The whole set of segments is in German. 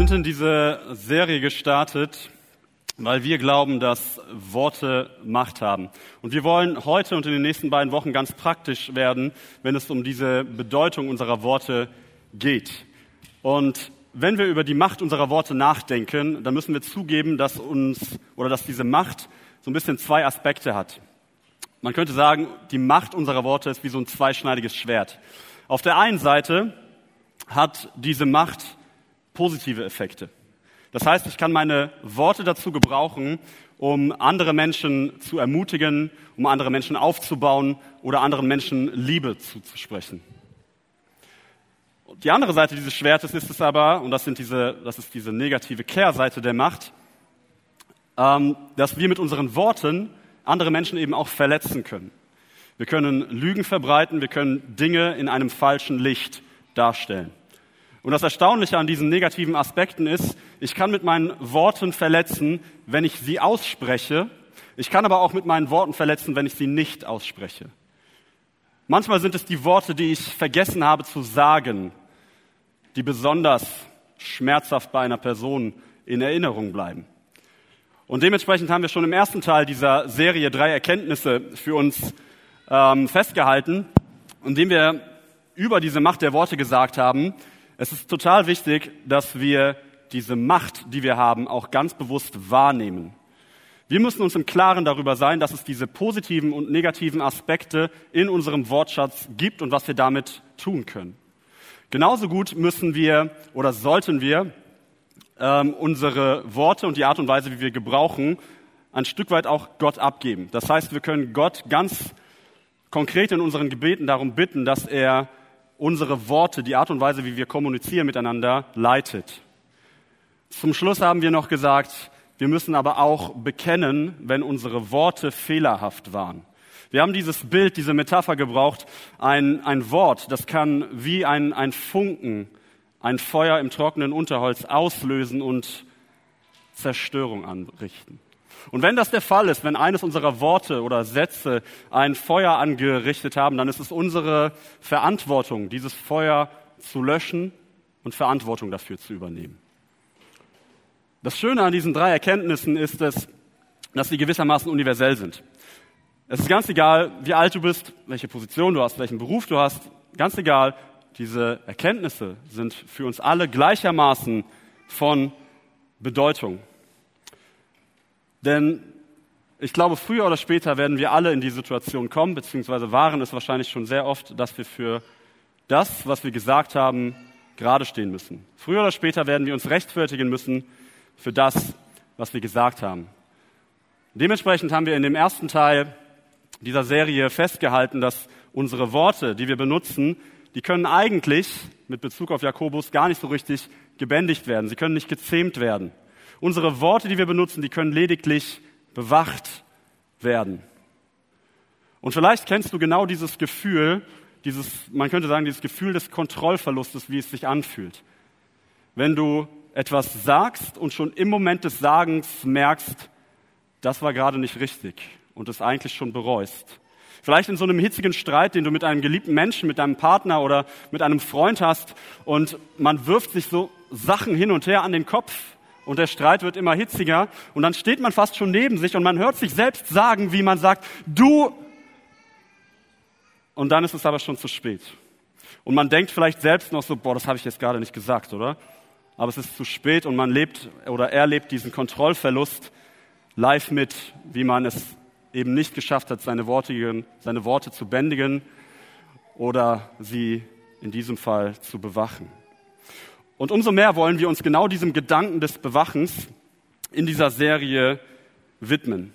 sind in diese Serie gestartet, weil wir glauben, dass Worte Macht haben. Und wir wollen heute und in den nächsten beiden Wochen ganz praktisch werden, wenn es um diese Bedeutung unserer Worte geht. Und wenn wir über die Macht unserer Worte nachdenken, dann müssen wir zugeben, dass uns oder dass diese Macht so ein bisschen zwei Aspekte hat. Man könnte sagen, die Macht unserer Worte ist wie so ein zweischneidiges Schwert. Auf der einen Seite hat diese Macht positive Effekte. Das heißt, ich kann meine Worte dazu gebrauchen, um andere Menschen zu ermutigen, um andere Menschen aufzubauen oder anderen Menschen Liebe zuzusprechen. Die andere Seite dieses Schwertes ist es aber, und das, sind diese, das ist diese negative Kehrseite der Macht, ähm, dass wir mit unseren Worten andere Menschen eben auch verletzen können. Wir können Lügen verbreiten, wir können Dinge in einem falschen Licht darstellen. Und das Erstaunliche an diesen negativen Aspekten ist, ich kann mit meinen Worten verletzen, wenn ich sie ausspreche. Ich kann aber auch mit meinen Worten verletzen, wenn ich sie nicht ausspreche. Manchmal sind es die Worte, die ich vergessen habe zu sagen, die besonders schmerzhaft bei einer Person in Erinnerung bleiben. Und dementsprechend haben wir schon im ersten Teil dieser Serie drei Erkenntnisse für uns ähm, festgehalten, indem wir über diese Macht der Worte gesagt haben, es ist total wichtig, dass wir diese Macht, die wir haben, auch ganz bewusst wahrnehmen. Wir müssen uns im Klaren darüber sein, dass es diese positiven und negativen Aspekte in unserem Wortschatz gibt und was wir damit tun können. Genauso gut müssen wir oder sollten wir ähm, unsere Worte und die Art und Weise, wie wir gebrauchen, ein Stück weit auch Gott abgeben. Das heißt, wir können Gott ganz konkret in unseren Gebeten darum bitten, dass er unsere Worte, die Art und Weise, wie wir kommunizieren miteinander, leitet. Zum Schluss haben wir noch gesagt, wir müssen aber auch bekennen, wenn unsere Worte fehlerhaft waren. Wir haben dieses Bild, diese Metapher gebraucht, ein, ein Wort, das kann wie ein, ein Funken, ein Feuer im trockenen Unterholz auslösen und Zerstörung anrichten. Und wenn das der Fall ist, wenn eines unserer Worte oder Sätze ein Feuer angerichtet haben, dann ist es unsere Verantwortung, dieses Feuer zu löschen und Verantwortung dafür zu übernehmen. Das Schöne an diesen drei Erkenntnissen ist es, dass sie gewissermaßen universell sind. Es ist ganz egal, wie alt du bist, welche Position du hast, welchen Beruf du hast, ganz egal, diese Erkenntnisse sind für uns alle gleichermaßen von Bedeutung. Denn ich glaube, früher oder später werden wir alle in die Situation kommen, beziehungsweise waren es wahrscheinlich schon sehr oft, dass wir für das, was wir gesagt haben, gerade stehen müssen. Früher oder später werden wir uns rechtfertigen müssen für das, was wir gesagt haben. Dementsprechend haben wir in dem ersten Teil dieser Serie festgehalten, dass unsere Worte, die wir benutzen, die können eigentlich mit Bezug auf Jakobus gar nicht so richtig gebändigt werden. Sie können nicht gezähmt werden. Unsere Worte, die wir benutzen, die können lediglich bewacht werden. Und vielleicht kennst du genau dieses Gefühl, dieses, man könnte sagen, dieses Gefühl des Kontrollverlustes, wie es sich anfühlt. Wenn du etwas sagst und schon im Moment des Sagens merkst, das war gerade nicht richtig und es eigentlich schon bereust. Vielleicht in so einem hitzigen Streit, den du mit einem geliebten Menschen, mit deinem Partner oder mit einem Freund hast und man wirft sich so Sachen hin und her an den Kopf und der Streit wird immer hitziger und dann steht man fast schon neben sich und man hört sich selbst sagen, wie man sagt, du und dann ist es aber schon zu spät. Und man denkt vielleicht selbst noch so, boah, das habe ich jetzt gerade nicht gesagt, oder? Aber es ist zu spät und man lebt oder erlebt diesen Kontrollverlust live mit, wie man es eben nicht geschafft hat, seine Worte, seine Worte zu bändigen oder sie in diesem Fall zu bewachen. Und umso mehr wollen wir uns genau diesem Gedanken des Bewachens in dieser Serie widmen.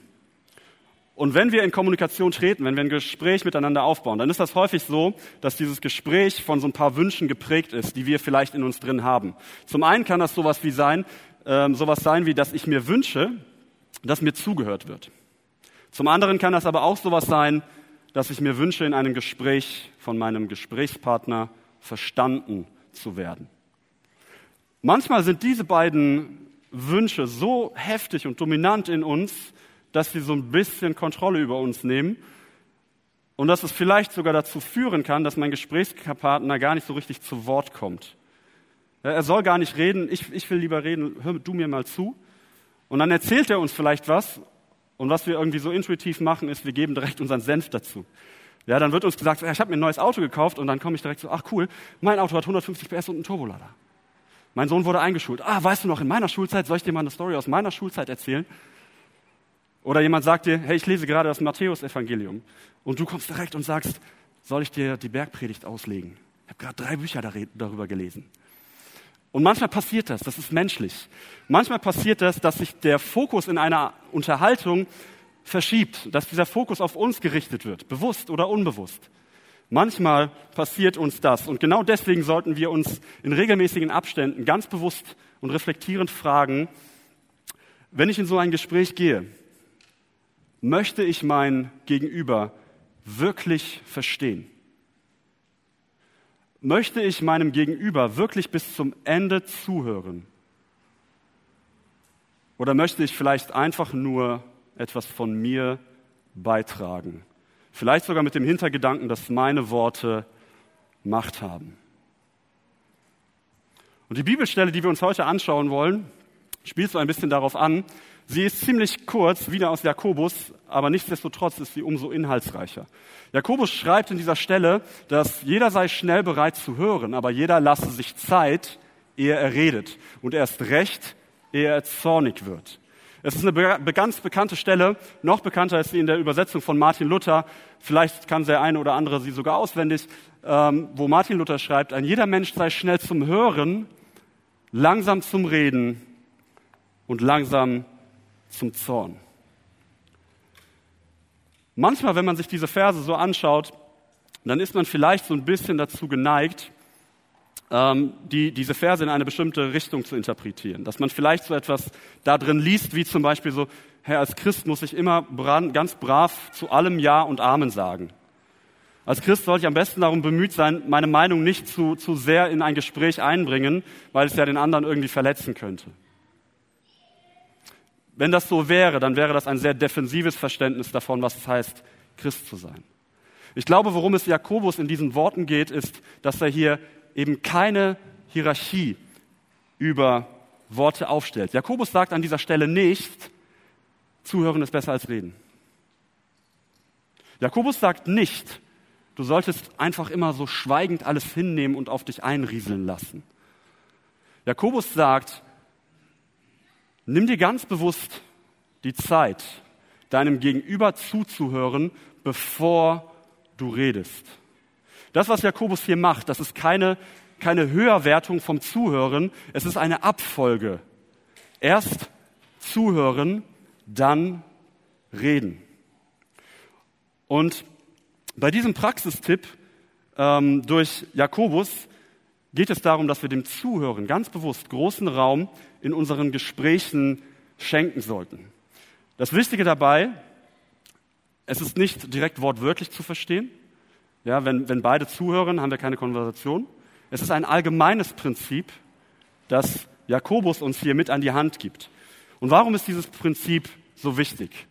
Und wenn wir in Kommunikation treten, wenn wir ein Gespräch miteinander aufbauen, dann ist das häufig so, dass dieses Gespräch von so ein paar Wünschen geprägt ist, die wir vielleicht in uns drin haben. Zum einen kann das sowas wie sein, äh, sowas sein wie, dass ich mir wünsche, dass mir zugehört wird. Zum anderen kann das aber auch sowas sein, dass ich mir wünsche, in einem Gespräch von meinem Gesprächspartner verstanden zu werden. Manchmal sind diese beiden Wünsche so heftig und dominant in uns, dass sie so ein bisschen Kontrolle über uns nehmen und dass es vielleicht sogar dazu führen kann, dass mein Gesprächspartner gar nicht so richtig zu Wort kommt. Er soll gar nicht reden, ich, ich will lieber reden, hör du mir mal zu. Und dann erzählt er uns vielleicht was. Und was wir irgendwie so intuitiv machen, ist, wir geben direkt unseren Senf dazu. Ja, dann wird uns gesagt, ich habe mir ein neues Auto gekauft und dann komme ich direkt so, ach cool, mein Auto hat 150 PS und einen Turbolader. Mein Sohn wurde eingeschult. Ah, weißt du noch, in meiner Schulzeit, soll ich dir mal eine Story aus meiner Schulzeit erzählen? Oder jemand sagt dir, hey, ich lese gerade das Matthäus-Evangelium. Und du kommst direkt und sagst, soll ich dir die Bergpredigt auslegen? Ich habe gerade drei Bücher darüber gelesen. Und manchmal passiert das, das ist menschlich. Manchmal passiert das, dass sich der Fokus in einer Unterhaltung verschiebt, dass dieser Fokus auf uns gerichtet wird, bewusst oder unbewusst. Manchmal passiert uns das. Und genau deswegen sollten wir uns in regelmäßigen Abständen ganz bewusst und reflektierend fragen, wenn ich in so ein Gespräch gehe, möchte ich mein Gegenüber wirklich verstehen? Möchte ich meinem Gegenüber wirklich bis zum Ende zuhören? Oder möchte ich vielleicht einfach nur etwas von mir beitragen? Vielleicht sogar mit dem Hintergedanken, dass meine Worte Macht haben. Und die Bibelstelle, die wir uns heute anschauen wollen, spielt so ein bisschen darauf an. Sie ist ziemlich kurz, wieder aus Jakobus, aber nichtsdestotrotz ist sie umso inhaltsreicher. Jakobus schreibt in dieser Stelle, dass jeder sei schnell bereit zu hören, aber jeder lasse sich Zeit, ehe er redet und erst recht, ehe er zornig wird. Es ist eine ganz bekannte Stelle, noch bekannter ist sie in der Übersetzung von Martin Luther. Vielleicht kann der eine oder andere sie sogar auswendig, ähm, wo Martin Luther schreibt, ein jeder Mensch sei schnell zum Hören, langsam zum Reden und langsam zum Zorn. Manchmal, wenn man sich diese Verse so anschaut, dann ist man vielleicht so ein bisschen dazu geneigt, die, diese Verse in eine bestimmte Richtung zu interpretieren. Dass man vielleicht so etwas da drin liest, wie zum Beispiel so, Herr, als Christ muss ich immer ganz brav zu allem Ja und Amen sagen. Als Christ sollte ich am besten darum bemüht sein, meine Meinung nicht zu, zu sehr in ein Gespräch einbringen, weil es ja den anderen irgendwie verletzen könnte. Wenn das so wäre, dann wäre das ein sehr defensives Verständnis davon, was es heißt, Christ zu sein. Ich glaube, worum es Jakobus in diesen Worten geht, ist, dass er hier eben keine Hierarchie über Worte aufstellt. Jakobus sagt an dieser Stelle nicht, Zuhören ist besser als Reden. Jakobus sagt nicht, du solltest einfach immer so schweigend alles hinnehmen und auf dich einrieseln lassen. Jakobus sagt, nimm dir ganz bewusst die Zeit, deinem Gegenüber zuzuhören, bevor du redest. Das, was Jakobus hier macht, das ist keine, keine Höherwertung vom Zuhören, es ist eine Abfolge. Erst zuhören, dann reden. Und bei diesem Praxistipp ähm, durch Jakobus geht es darum, dass wir dem Zuhören ganz bewusst großen Raum in unseren Gesprächen schenken sollten. Das Wichtige dabei, es ist nicht direkt wortwörtlich zu verstehen, ja, wenn, wenn beide zuhören, haben wir keine Konversation. Es ist ein allgemeines Prinzip, das Jakobus uns hier mit an die Hand gibt. Und warum ist dieses Prinzip so wichtig?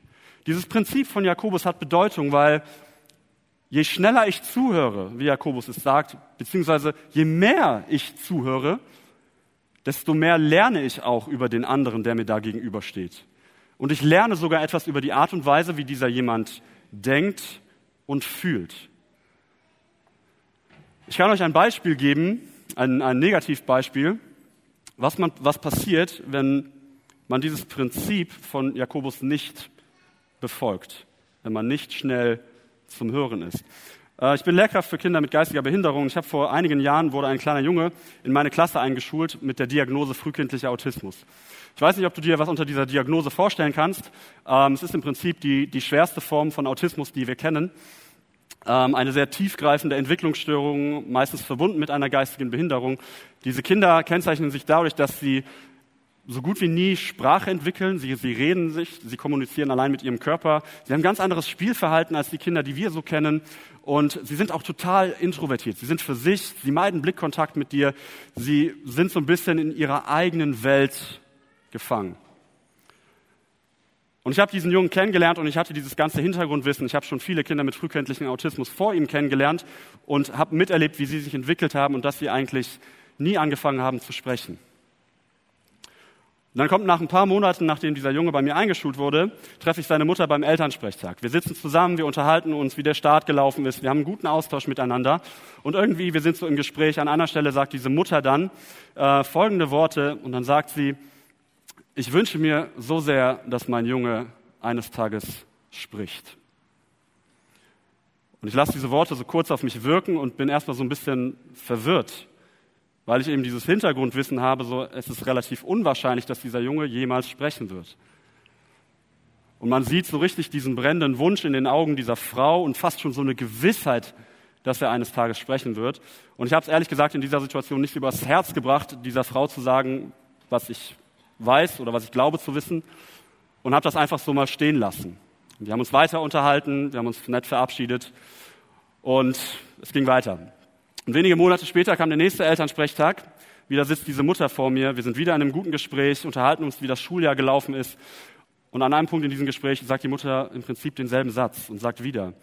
Dieses Prinzip von Jakobus hat Bedeutung, weil je schneller ich zuhöre, wie Jakobus es sagt, beziehungsweise je mehr ich zuhöre, desto mehr lerne ich auch über den anderen, der mir da gegenübersteht. Und ich lerne sogar etwas über die Art und Weise, wie dieser jemand denkt und fühlt. Ich kann euch ein Beispiel geben, ein, ein Negativbeispiel, was, man, was passiert, wenn man dieses Prinzip von Jakobus nicht befolgt, wenn man nicht schnell zum Hören ist. Äh, ich bin Lehrkraft für Kinder mit geistiger Behinderung. Ich habe vor einigen Jahren wurde ein kleiner Junge in meine Klasse eingeschult mit der Diagnose frühkindlicher Autismus. Ich weiß nicht, ob du dir was unter dieser Diagnose vorstellen kannst. Ähm, es ist im Prinzip die, die schwerste Form von Autismus, die wir kennen. Ähm, eine sehr tiefgreifende Entwicklungsstörung, meistens verbunden mit einer geistigen Behinderung. Diese Kinder kennzeichnen sich dadurch, dass sie so gut wie nie Sprache entwickeln. Sie, sie reden sich, sie kommunizieren allein mit ihrem Körper. Sie haben ganz anderes Spielverhalten als die Kinder, die wir so kennen. Und sie sind auch total introvertiert. Sie sind für sich, sie meiden Blickkontakt mit dir. Sie sind so ein bisschen in ihrer eigenen Welt gefangen. Und ich habe diesen Jungen kennengelernt und ich hatte dieses ganze Hintergrundwissen. Ich habe schon viele Kinder mit frühkindlichem Autismus vor ihm kennengelernt und habe miterlebt, wie sie sich entwickelt haben und dass sie eigentlich nie angefangen haben zu sprechen. Und dann kommt nach ein paar Monaten, nachdem dieser Junge bei mir eingeschult wurde, treffe ich seine Mutter beim Elternsprechtag. Wir sitzen zusammen, wir unterhalten uns, wie der Start gelaufen ist. Wir haben einen guten Austausch miteinander. Und irgendwie, wir sind so im Gespräch. An einer Stelle sagt diese Mutter dann äh, folgende Worte. Und dann sagt sie, ich wünsche mir so sehr, dass mein Junge eines Tages spricht. Und ich lasse diese Worte so kurz auf mich wirken und bin erstmal so ein bisschen verwirrt weil ich eben dieses Hintergrundwissen habe, so es ist relativ unwahrscheinlich, dass dieser Junge jemals sprechen wird. Und man sieht so richtig diesen brennenden Wunsch in den Augen dieser Frau und fast schon so eine Gewissheit, dass er eines Tages sprechen wird. Und ich habe es ehrlich gesagt in dieser Situation nicht übers Herz gebracht, dieser Frau zu sagen, was ich weiß oder was ich glaube zu wissen, und habe das einfach so mal stehen lassen. Wir haben uns weiter unterhalten, wir haben uns nett verabschiedet und es ging weiter. Und wenige Monate später kam der nächste Elternsprechtag. Wieder sitzt diese Mutter vor mir. Wir sind wieder in einem guten Gespräch, unterhalten uns, wie das Schuljahr gelaufen ist. Und an einem Punkt in diesem Gespräch sagt die Mutter im Prinzip denselben Satz und sagt wieder,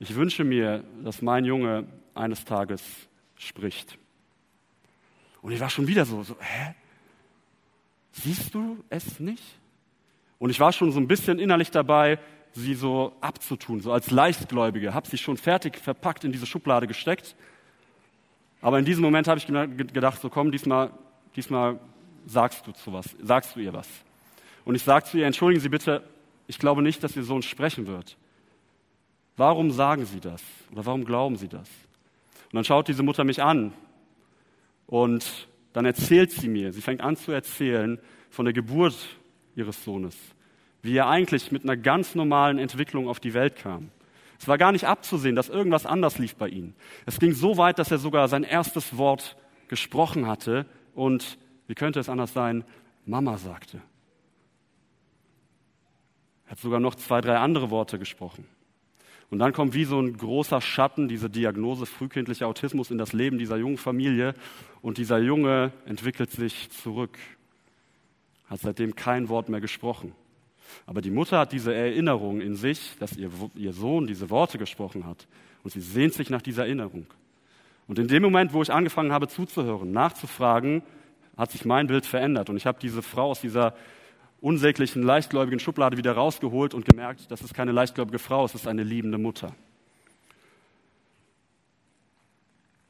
ich wünsche mir, dass mein Junge eines Tages spricht. Und ich war schon wieder so, so, hä? Siehst du es nicht? Und ich war schon so ein bisschen innerlich dabei, sie so abzutun, so als Leichtgläubige, habe sie schon fertig verpackt in diese Schublade gesteckt aber in diesem Moment habe ich gedacht, so komm, diesmal, diesmal sagst du zu was, sagst du ihr was. Und ich sage zu ihr, entschuldigen Sie bitte, ich glaube nicht, dass Ihr Sohn sprechen wird. Warum sagen Sie das? Oder warum glauben Sie das? Und dann schaut diese Mutter mich an und dann erzählt sie mir, sie fängt an zu erzählen von der Geburt ihres Sohnes, wie er eigentlich mit einer ganz normalen Entwicklung auf die Welt kam. Es war gar nicht abzusehen, dass irgendwas anders lief bei ihm. Es ging so weit, dass er sogar sein erstes Wort gesprochen hatte und, wie könnte es anders sein, Mama sagte. Er hat sogar noch zwei, drei andere Worte gesprochen. Und dann kommt wie so ein großer Schatten diese Diagnose frühkindlicher Autismus in das Leben dieser jungen Familie und dieser Junge entwickelt sich zurück, hat seitdem kein Wort mehr gesprochen. Aber die Mutter hat diese Erinnerung in sich, dass ihr, ihr Sohn diese Worte gesprochen hat. Und sie sehnt sich nach dieser Erinnerung. Und in dem Moment, wo ich angefangen habe zuzuhören, nachzufragen, hat sich mein Bild verändert. Und ich habe diese Frau aus dieser unsäglichen, leichtgläubigen Schublade wieder rausgeholt und gemerkt, das ist keine leichtgläubige Frau, es ist eine liebende Mutter.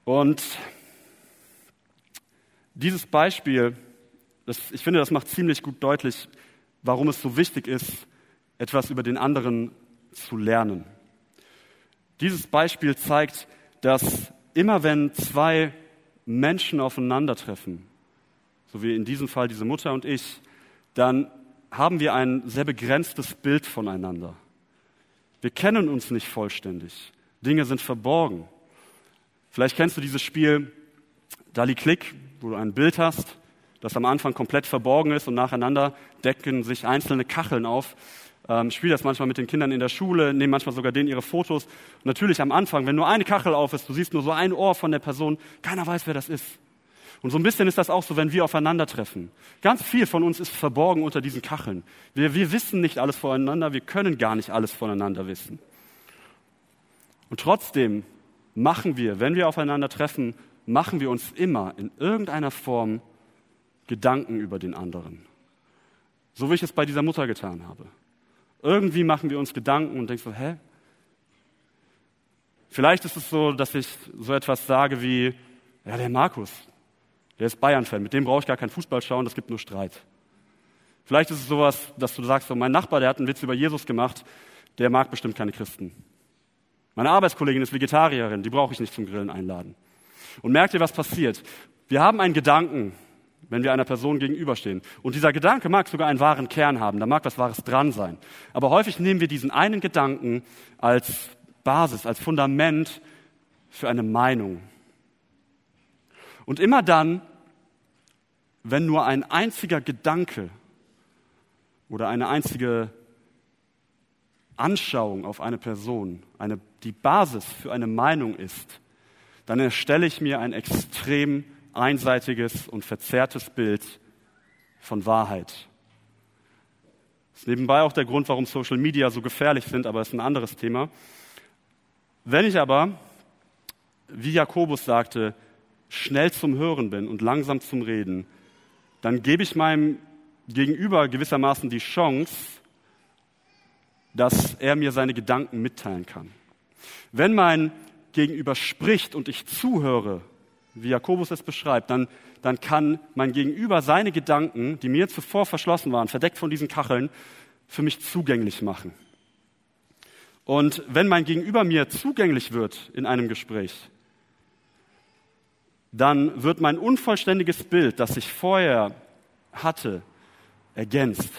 Und dieses Beispiel, das, ich finde, das macht ziemlich gut deutlich, warum es so wichtig ist, etwas über den anderen zu lernen. Dieses Beispiel zeigt, dass immer wenn zwei Menschen aufeinandertreffen, so wie in diesem Fall diese Mutter und ich, dann haben wir ein sehr begrenztes Bild voneinander. Wir kennen uns nicht vollständig. Dinge sind verborgen. Vielleicht kennst du dieses Spiel Dali Klick, wo du ein Bild hast das am Anfang komplett verborgen ist und nacheinander decken sich einzelne Kacheln auf. Ähm, spiele das manchmal mit den Kindern in der Schule, nehme manchmal sogar denen ihre Fotos. Natürlich am Anfang, wenn nur eine Kachel auf ist, du siehst nur so ein Ohr von der Person, keiner weiß, wer das ist. Und so ein bisschen ist das auch so, wenn wir aufeinandertreffen. Ganz viel von uns ist verborgen unter diesen Kacheln. Wir, wir wissen nicht alles voneinander, wir können gar nicht alles voneinander wissen. Und trotzdem machen wir, wenn wir aufeinandertreffen, machen wir uns immer in irgendeiner Form Gedanken über den anderen. So wie ich es bei dieser Mutter getan habe. Irgendwie machen wir uns Gedanken und denken so, hä? Vielleicht ist es so, dass ich so etwas sage wie, ja, der Markus, der ist Bayern-Fan, mit dem brauche ich gar keinen Fußball schauen, das gibt nur Streit. Vielleicht ist es sowas, dass du sagst, so, mein Nachbar, der hat einen Witz über Jesus gemacht, der mag bestimmt keine Christen. Meine Arbeitskollegin ist Vegetarierin, die brauche ich nicht zum Grillen einladen. Und merkt ihr, was passiert? Wir haben einen Gedanken, wenn wir einer Person gegenüberstehen. Und dieser Gedanke mag sogar einen wahren Kern haben, da mag was Wahres dran sein. Aber häufig nehmen wir diesen einen Gedanken als Basis, als Fundament für eine Meinung. Und immer dann, wenn nur ein einziger Gedanke oder eine einzige Anschauung auf eine Person eine, die Basis für eine Meinung ist, dann erstelle ich mir ein extrem einseitiges und verzerrtes Bild von Wahrheit. Das ist nebenbei auch der Grund, warum Social Media so gefährlich sind, aber das ist ein anderes Thema. Wenn ich aber, wie Jakobus sagte, schnell zum Hören bin und langsam zum Reden, dann gebe ich meinem Gegenüber gewissermaßen die Chance, dass er mir seine Gedanken mitteilen kann. Wenn mein Gegenüber spricht und ich zuhöre, wie Jakobus es beschreibt, dann, dann kann mein Gegenüber seine Gedanken, die mir zuvor verschlossen waren, verdeckt von diesen Kacheln, für mich zugänglich machen. Und wenn mein Gegenüber mir zugänglich wird in einem Gespräch, dann wird mein unvollständiges Bild, das ich vorher hatte, ergänzt.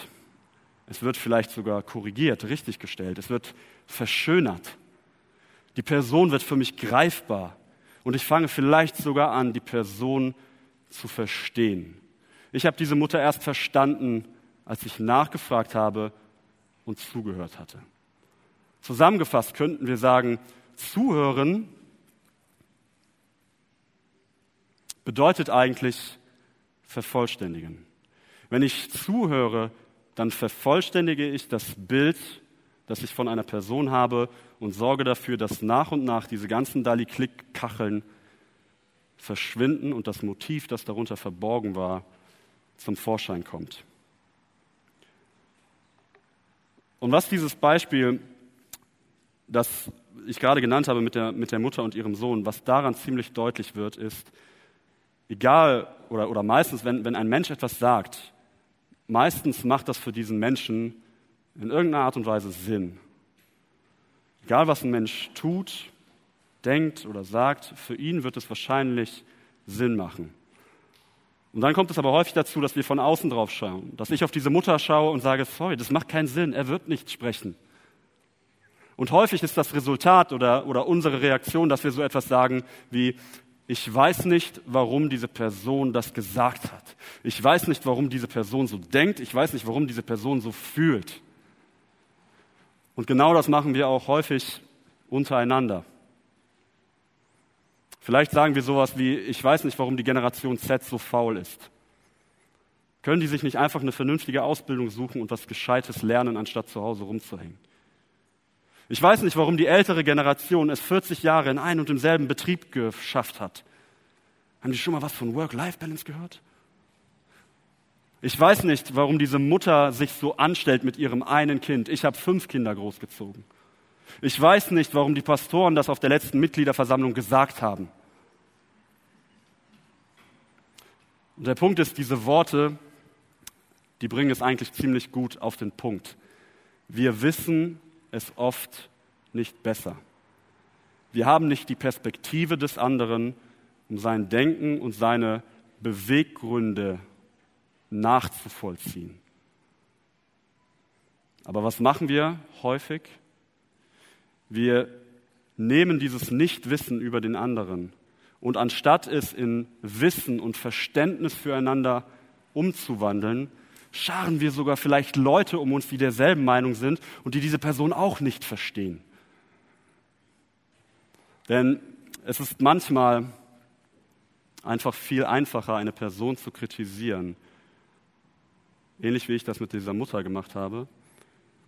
Es wird vielleicht sogar korrigiert, richtiggestellt. Es wird verschönert. Die Person wird für mich greifbar. Und ich fange vielleicht sogar an, die Person zu verstehen. Ich habe diese Mutter erst verstanden, als ich nachgefragt habe und zugehört hatte. Zusammengefasst könnten wir sagen, zuhören bedeutet eigentlich vervollständigen. Wenn ich zuhöre, dann vervollständige ich das Bild, das ich von einer Person habe und sorge dafür, dass nach und nach diese ganzen Dali-Klick-Kacheln verschwinden und das Motiv, das darunter verborgen war, zum Vorschein kommt. Und was dieses Beispiel, das ich gerade genannt habe mit der, mit der Mutter und ihrem Sohn, was daran ziemlich deutlich wird, ist, egal oder, oder meistens, wenn, wenn ein Mensch etwas sagt, meistens macht das für diesen Menschen in irgendeiner Art und Weise Sinn. Egal was ein Mensch tut, denkt oder sagt, für ihn wird es wahrscheinlich Sinn machen. Und dann kommt es aber häufig dazu, dass wir von außen drauf schauen, dass ich auf diese Mutter schaue und sage, sorry, das macht keinen Sinn, er wird nicht sprechen. Und häufig ist das Resultat oder, oder unsere Reaktion, dass wir so etwas sagen wie, ich weiß nicht, warum diese Person das gesagt hat. Ich weiß nicht, warum diese Person so denkt. Ich weiß nicht, warum diese Person so fühlt. Und genau das machen wir auch häufig untereinander. Vielleicht sagen wir sowas wie, ich weiß nicht, warum die Generation Z so faul ist. Können die sich nicht einfach eine vernünftige Ausbildung suchen und was Gescheites lernen, anstatt zu Hause rumzuhängen? Ich weiß nicht, warum die ältere Generation es 40 Jahre in einem und demselben Betrieb geschafft hat. Haben die schon mal was von Work-Life-Balance gehört? Ich weiß nicht, warum diese Mutter sich so anstellt mit ihrem einen Kind. Ich habe fünf Kinder großgezogen. Ich weiß nicht, warum die Pastoren das auf der letzten Mitgliederversammlung gesagt haben. Und der Punkt ist, diese Worte, die bringen es eigentlich ziemlich gut auf den Punkt. Wir wissen, es oft nicht besser. Wir haben nicht die Perspektive des anderen, um sein Denken und seine Beweggründe nachzuvollziehen. Aber was machen wir häufig? Wir nehmen dieses Nichtwissen über den anderen und anstatt es in Wissen und Verständnis füreinander umzuwandeln, scharen wir sogar vielleicht Leute um uns, die derselben Meinung sind und die diese Person auch nicht verstehen. Denn es ist manchmal einfach viel einfacher, eine Person zu kritisieren, ähnlich wie ich das mit dieser Mutter gemacht habe,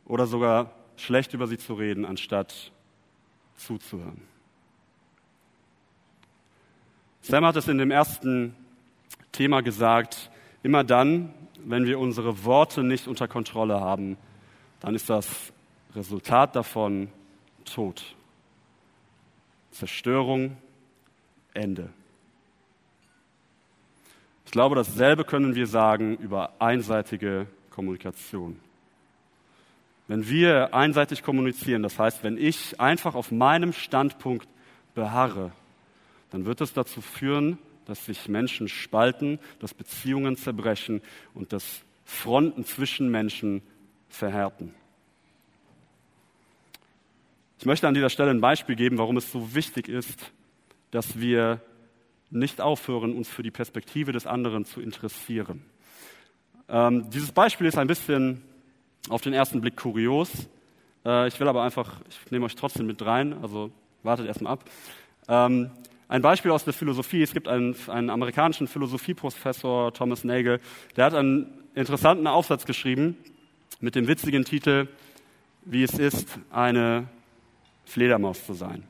oder sogar schlecht über sie zu reden, anstatt zuzuhören. Sam hat es in dem ersten Thema gesagt, immer dann, wenn wir unsere Worte nicht unter Kontrolle haben, dann ist das Resultat davon Tod, Zerstörung, Ende. Ich glaube, dasselbe können wir sagen über einseitige Kommunikation. Wenn wir einseitig kommunizieren, das heißt, wenn ich einfach auf meinem Standpunkt beharre, dann wird es dazu führen, dass sich Menschen spalten, dass Beziehungen zerbrechen und dass Fronten zwischen Menschen verhärten. Ich möchte an dieser Stelle ein Beispiel geben, warum es so wichtig ist, dass wir nicht aufhören, uns für die Perspektive des anderen zu interessieren. Ähm, dieses Beispiel ist ein bisschen auf den ersten Blick kurios. Äh, ich will aber einfach, ich nehme euch trotzdem mit rein, also wartet erstmal ab. Ähm, ein Beispiel aus der Philosophie. Es gibt einen, einen amerikanischen Philosophieprofessor, Thomas Nagel, der hat einen interessanten Aufsatz geschrieben mit dem witzigen Titel, wie es ist, eine Fledermaus zu sein.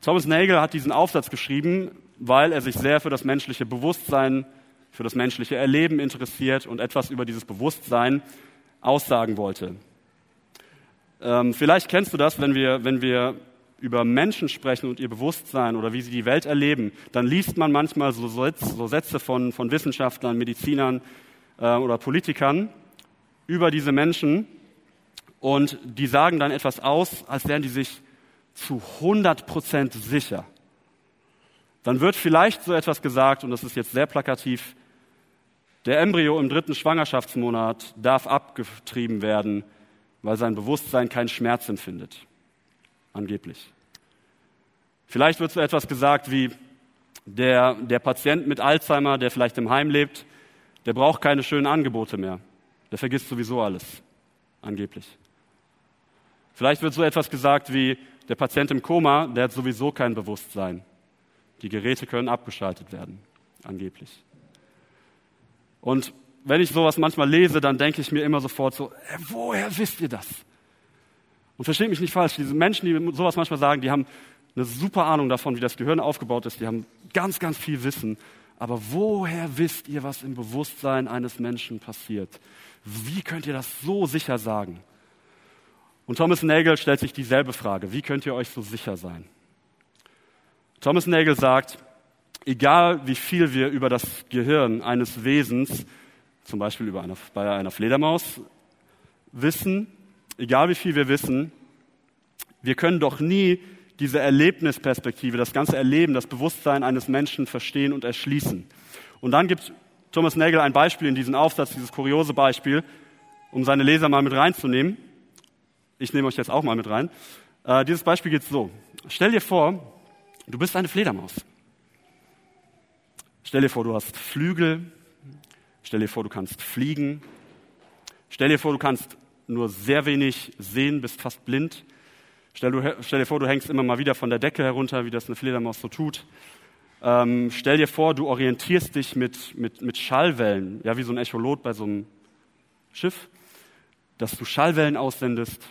Thomas Nagel hat diesen Aufsatz geschrieben weil er sich sehr für das menschliche Bewusstsein, für das menschliche Erleben interessiert und etwas über dieses Bewusstsein aussagen wollte. Ähm, vielleicht kennst du das, wenn wir, wenn wir über Menschen sprechen und ihr Bewusstsein oder wie sie die Welt erleben, dann liest man manchmal so, so Sätze von, von Wissenschaftlern, Medizinern äh, oder Politikern über diese Menschen und die sagen dann etwas aus, als wären die sich zu 100 Prozent sicher. Dann wird vielleicht so etwas gesagt, und das ist jetzt sehr plakativ, der Embryo im dritten Schwangerschaftsmonat darf abgetrieben werden, weil sein Bewusstsein keinen Schmerz empfindet. Angeblich. Vielleicht wird so etwas gesagt wie, der, der Patient mit Alzheimer, der vielleicht im Heim lebt, der braucht keine schönen Angebote mehr. Der vergisst sowieso alles. Angeblich. Vielleicht wird so etwas gesagt wie, der Patient im Koma, der hat sowieso kein Bewusstsein. Die Geräte können abgeschaltet werden. Angeblich. Und wenn ich sowas manchmal lese, dann denke ich mir immer sofort so, äh, woher wisst ihr das? Und versteht mich nicht falsch, diese Menschen, die sowas manchmal sagen, die haben eine super Ahnung davon, wie das Gehirn aufgebaut ist, die haben ganz, ganz viel Wissen. Aber woher wisst ihr, was im Bewusstsein eines Menschen passiert? Wie könnt ihr das so sicher sagen? Und Thomas Nagel stellt sich dieselbe Frage. Wie könnt ihr euch so sicher sein? Thomas Nagel sagt, egal wie viel wir über das Gehirn eines Wesens zum Beispiel über eine, bei einer Fledermaus wissen, egal wie viel wir wissen, wir können doch nie diese Erlebnisperspektive, das ganze Erleben, das Bewusstsein eines Menschen verstehen und erschließen. Und dann gibt Thomas Nagel ein Beispiel in diesem Aufsatz, dieses kuriose Beispiel, um seine Leser mal mit reinzunehmen. Ich nehme euch jetzt auch mal mit rein. Äh, dieses Beispiel geht so. Stell dir vor, du bist eine Fledermaus. Stell dir vor, du hast Flügel, Stell dir vor, du kannst fliegen. Stell dir vor, du kannst nur sehr wenig sehen, bist fast blind. Stell, du, stell, dir vor, du hängst immer mal wieder von der Decke herunter, wie das eine Fledermaus so tut. Ähm, stell dir vor, du orientierst dich mit, mit, mit Schallwellen, ja, wie so ein Echolot bei so einem Schiff, dass du Schallwellen aussendest,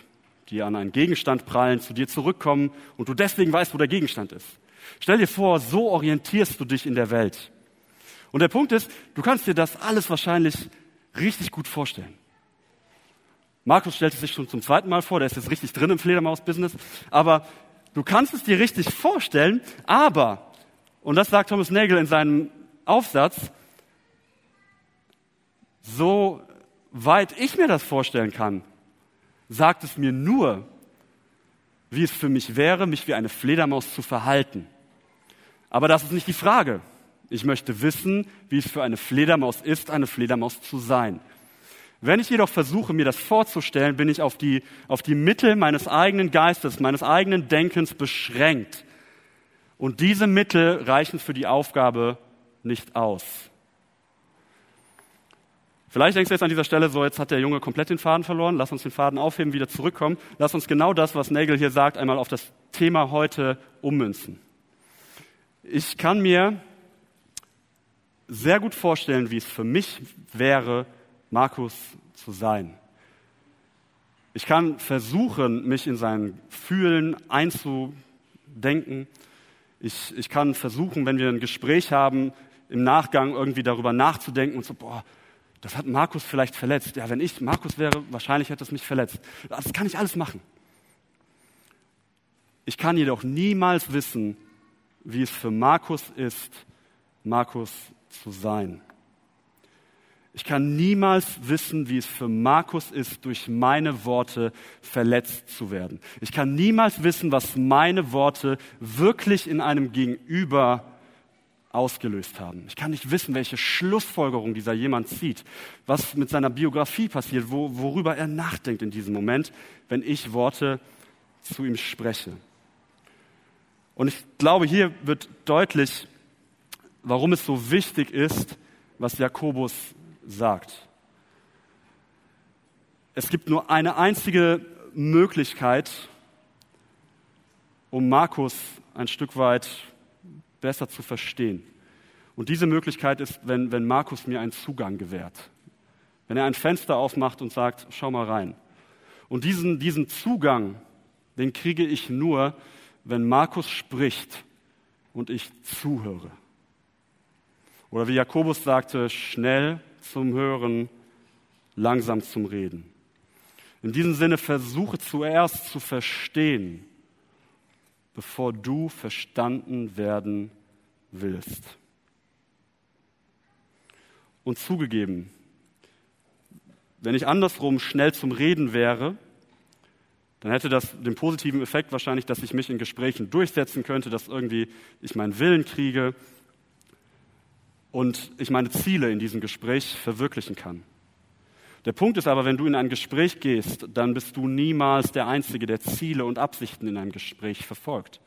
die an einen Gegenstand prallen, zu dir zurückkommen und du deswegen weißt, wo der Gegenstand ist. Stell dir vor, so orientierst du dich in der Welt. Und der Punkt ist, du kannst dir das alles wahrscheinlich richtig gut vorstellen. Markus stellt es sich schon zum zweiten Mal vor, der ist jetzt richtig drin im Fledermaus-Business. Aber du kannst es dir richtig vorstellen, aber, und das sagt Thomas Nagel in seinem Aufsatz, so weit ich mir das vorstellen kann, sagt es mir nur, wie es für mich wäre, mich wie eine Fledermaus zu verhalten. Aber das ist nicht die Frage. Ich möchte wissen, wie es für eine Fledermaus ist, eine Fledermaus zu sein. Wenn ich jedoch versuche, mir das vorzustellen, bin ich auf die, auf die Mittel meines eigenen Geistes, meines eigenen Denkens beschränkt. Und diese Mittel reichen für die Aufgabe nicht aus. Vielleicht denkst du jetzt an dieser Stelle so, jetzt hat der Junge komplett den Faden verloren, lass uns den Faden aufheben, wieder zurückkommen. Lass uns genau das, was Nagel hier sagt, einmal auf das Thema heute ummünzen. Ich kann mir sehr gut vorstellen, wie es für mich wäre, Markus zu sein. Ich kann versuchen, mich in sein Fühlen einzudenken. Ich, ich kann versuchen, wenn wir ein Gespräch haben, im Nachgang irgendwie darüber nachzudenken und so, boah, das hat Markus vielleicht verletzt. Ja, wenn ich Markus wäre, wahrscheinlich hätte es mich verletzt. Das kann ich alles machen. Ich kann jedoch niemals wissen, wie es für Markus ist, Markus zu sein. Ich kann niemals wissen, wie es für Markus ist, durch meine Worte verletzt zu werden. Ich kann niemals wissen, was meine Worte wirklich in einem Gegenüber ausgelöst haben. Ich kann nicht wissen, welche Schlussfolgerung dieser jemand zieht, was mit seiner Biografie passiert, wo, worüber er nachdenkt in diesem Moment, wenn ich Worte zu ihm spreche. Und ich glaube, hier wird deutlich, warum es so wichtig ist, was Jakobus sagt. Es gibt nur eine einzige Möglichkeit, um Markus ein Stück weit besser zu verstehen. Und diese Möglichkeit ist, wenn, wenn Markus mir einen Zugang gewährt. Wenn er ein Fenster aufmacht und sagt, schau mal rein. Und diesen, diesen Zugang, den kriege ich nur, wenn Markus spricht und ich zuhöre. Oder wie Jakobus sagte, schnell zum Hören, langsam zum Reden. In diesem Sinne versuche zuerst zu verstehen, bevor du verstanden werden willst. Und zugegeben, wenn ich andersrum schnell zum Reden wäre, dann hätte das den positiven Effekt wahrscheinlich, dass ich mich in Gesprächen durchsetzen könnte, dass irgendwie ich meinen Willen kriege und ich meine Ziele in diesem Gespräch verwirklichen kann. Der Punkt ist aber, wenn du in ein Gespräch gehst, dann bist du niemals der Einzige, der Ziele und Absichten in einem Gespräch verfolgt.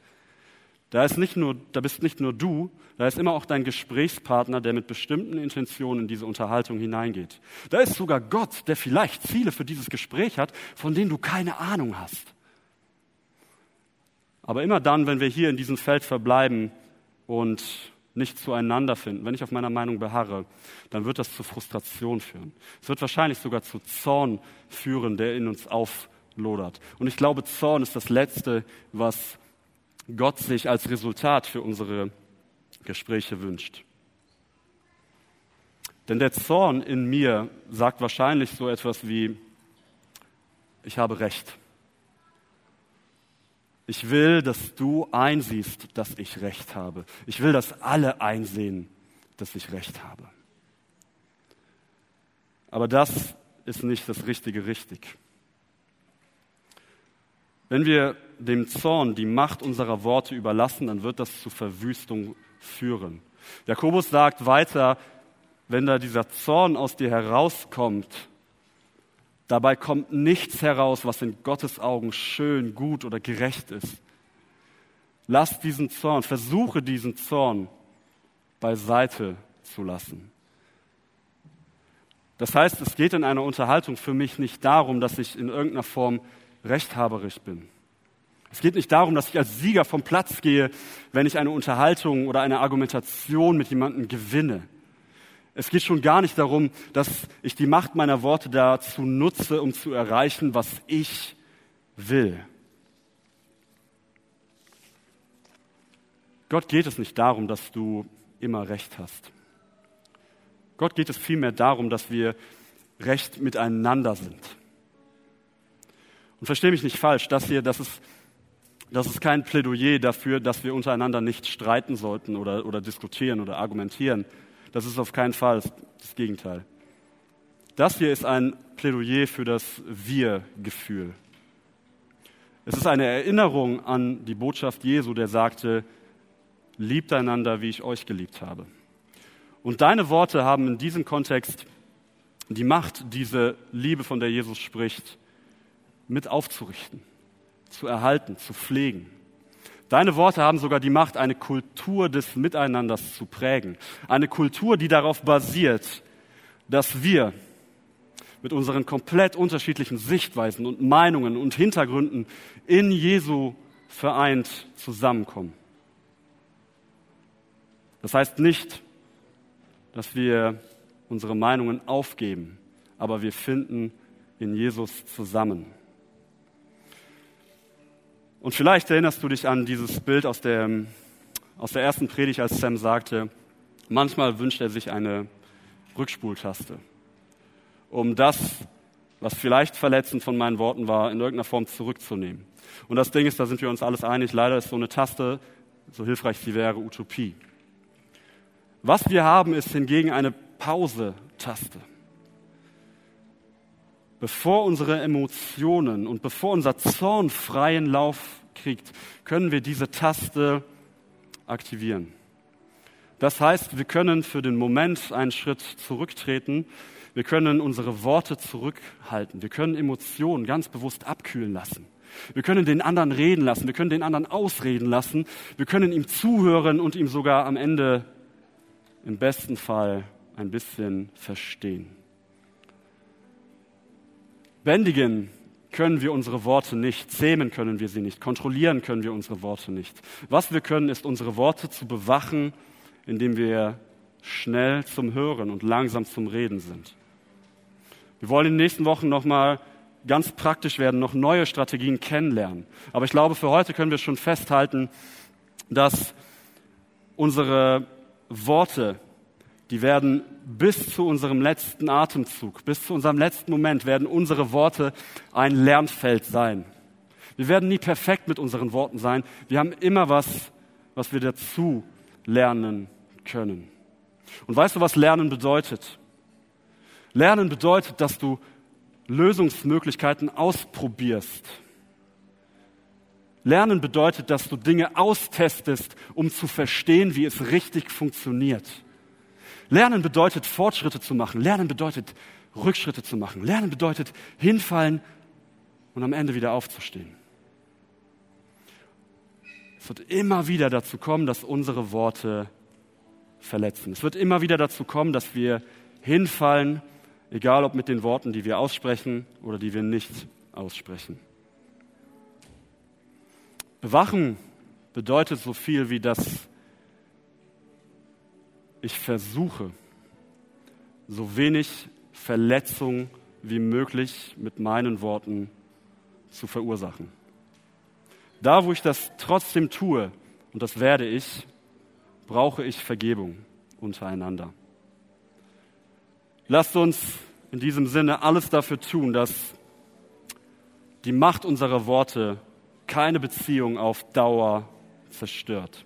Da, ist nicht nur, da bist nicht nur du, da ist immer auch dein Gesprächspartner, der mit bestimmten Intentionen in diese Unterhaltung hineingeht. Da ist sogar Gott, der vielleicht Ziele für dieses Gespräch hat, von denen du keine Ahnung hast. Aber immer dann, wenn wir hier in diesem Feld verbleiben und nicht zueinander finden, wenn ich auf meiner Meinung beharre, dann wird das zu Frustration führen. Es wird wahrscheinlich sogar zu Zorn führen, der in uns auflodert. Und ich glaube, Zorn ist das Letzte, was Gott sich als Resultat für unsere Gespräche wünscht. Denn der Zorn in mir sagt wahrscheinlich so etwas wie, ich habe recht. Ich will, dass du einsiehst, dass ich recht habe. Ich will, dass alle einsehen, dass ich recht habe. Aber das ist nicht das Richtige richtig. Wenn wir dem Zorn die Macht unserer Worte überlassen, dann wird das zu Verwüstung führen. Jakobus sagt weiter, wenn da dieser Zorn aus dir herauskommt, dabei kommt nichts heraus, was in Gottes Augen schön, gut oder gerecht ist. Lass diesen Zorn, versuche diesen Zorn beiseite zu lassen. Das heißt, es geht in einer Unterhaltung für mich nicht darum, dass ich in irgendeiner Form rechthaberisch bin. Es geht nicht darum, dass ich als Sieger vom Platz gehe, wenn ich eine Unterhaltung oder eine Argumentation mit jemandem gewinne. Es geht schon gar nicht darum, dass ich die Macht meiner Worte dazu nutze, um zu erreichen, was ich will. Gott geht es nicht darum, dass du immer recht hast. Gott geht es vielmehr darum, dass wir recht miteinander sind. Und verstehe mich nicht falsch, das hier, das ist das ist kein Plädoyer dafür, dass wir untereinander nicht streiten sollten oder, oder diskutieren oder argumentieren. Das ist auf keinen Fall das Gegenteil. Das hier ist ein Plädoyer für das Wir-Gefühl. Es ist eine Erinnerung an die Botschaft Jesu, der sagte, liebt einander, wie ich euch geliebt habe. Und deine Worte haben in diesem Kontext die Macht, diese Liebe, von der Jesus spricht, mit aufzurichten zu erhalten, zu pflegen. Deine Worte haben sogar die Macht, eine Kultur des Miteinanders zu prägen. Eine Kultur, die darauf basiert, dass wir mit unseren komplett unterschiedlichen Sichtweisen und Meinungen und Hintergründen in Jesu vereint zusammenkommen. Das heißt nicht, dass wir unsere Meinungen aufgeben, aber wir finden in Jesus zusammen. Und vielleicht erinnerst du dich an dieses Bild aus der, aus der ersten Predigt, als Sam sagte, manchmal wünscht er sich eine Rückspultaste, um das, was vielleicht verletzend von meinen Worten war, in irgendeiner Form zurückzunehmen. Und das Ding ist, da sind wir uns alles einig, leider ist so eine Taste, so hilfreich sie wäre, Utopie. Was wir haben, ist hingegen eine Pause-Taste. Bevor unsere Emotionen und bevor unser Zorn freien Lauf kriegt, können wir diese Taste aktivieren. Das heißt, wir können für den Moment einen Schritt zurücktreten. Wir können unsere Worte zurückhalten. Wir können Emotionen ganz bewusst abkühlen lassen. Wir können den anderen reden lassen. Wir können den anderen ausreden lassen. Wir können ihm zuhören und ihm sogar am Ende im besten Fall ein bisschen verstehen. Bändigen können wir unsere Worte nicht, zähmen können wir sie nicht, kontrollieren können wir unsere Worte nicht. Was wir können, ist unsere Worte zu bewachen, indem wir schnell zum Hören und langsam zum Reden sind. Wir wollen in den nächsten Wochen nochmal ganz praktisch werden, noch neue Strategien kennenlernen. Aber ich glaube, für heute können wir schon festhalten, dass unsere Worte, die werden bis zu unserem letzten Atemzug, bis zu unserem letzten Moment, werden unsere Worte ein Lernfeld sein. Wir werden nie perfekt mit unseren Worten sein. Wir haben immer was, was wir dazu lernen können. Und weißt du, was Lernen bedeutet? Lernen bedeutet, dass du Lösungsmöglichkeiten ausprobierst. Lernen bedeutet, dass du Dinge austestest, um zu verstehen, wie es richtig funktioniert. Lernen bedeutet, Fortschritte zu machen. Lernen bedeutet, Rückschritte zu machen. Lernen bedeutet, hinfallen und am Ende wieder aufzustehen. Es wird immer wieder dazu kommen, dass unsere Worte verletzen. Es wird immer wieder dazu kommen, dass wir hinfallen, egal ob mit den Worten, die wir aussprechen oder die wir nicht aussprechen. Bewachen bedeutet so viel wie dass ich versuche, so wenig Verletzung wie möglich mit meinen Worten zu verursachen. Da, wo ich das trotzdem tue, und das werde ich, brauche ich Vergebung untereinander. Lasst uns in diesem Sinne alles dafür tun, dass die Macht unserer Worte keine Beziehung auf Dauer zerstört.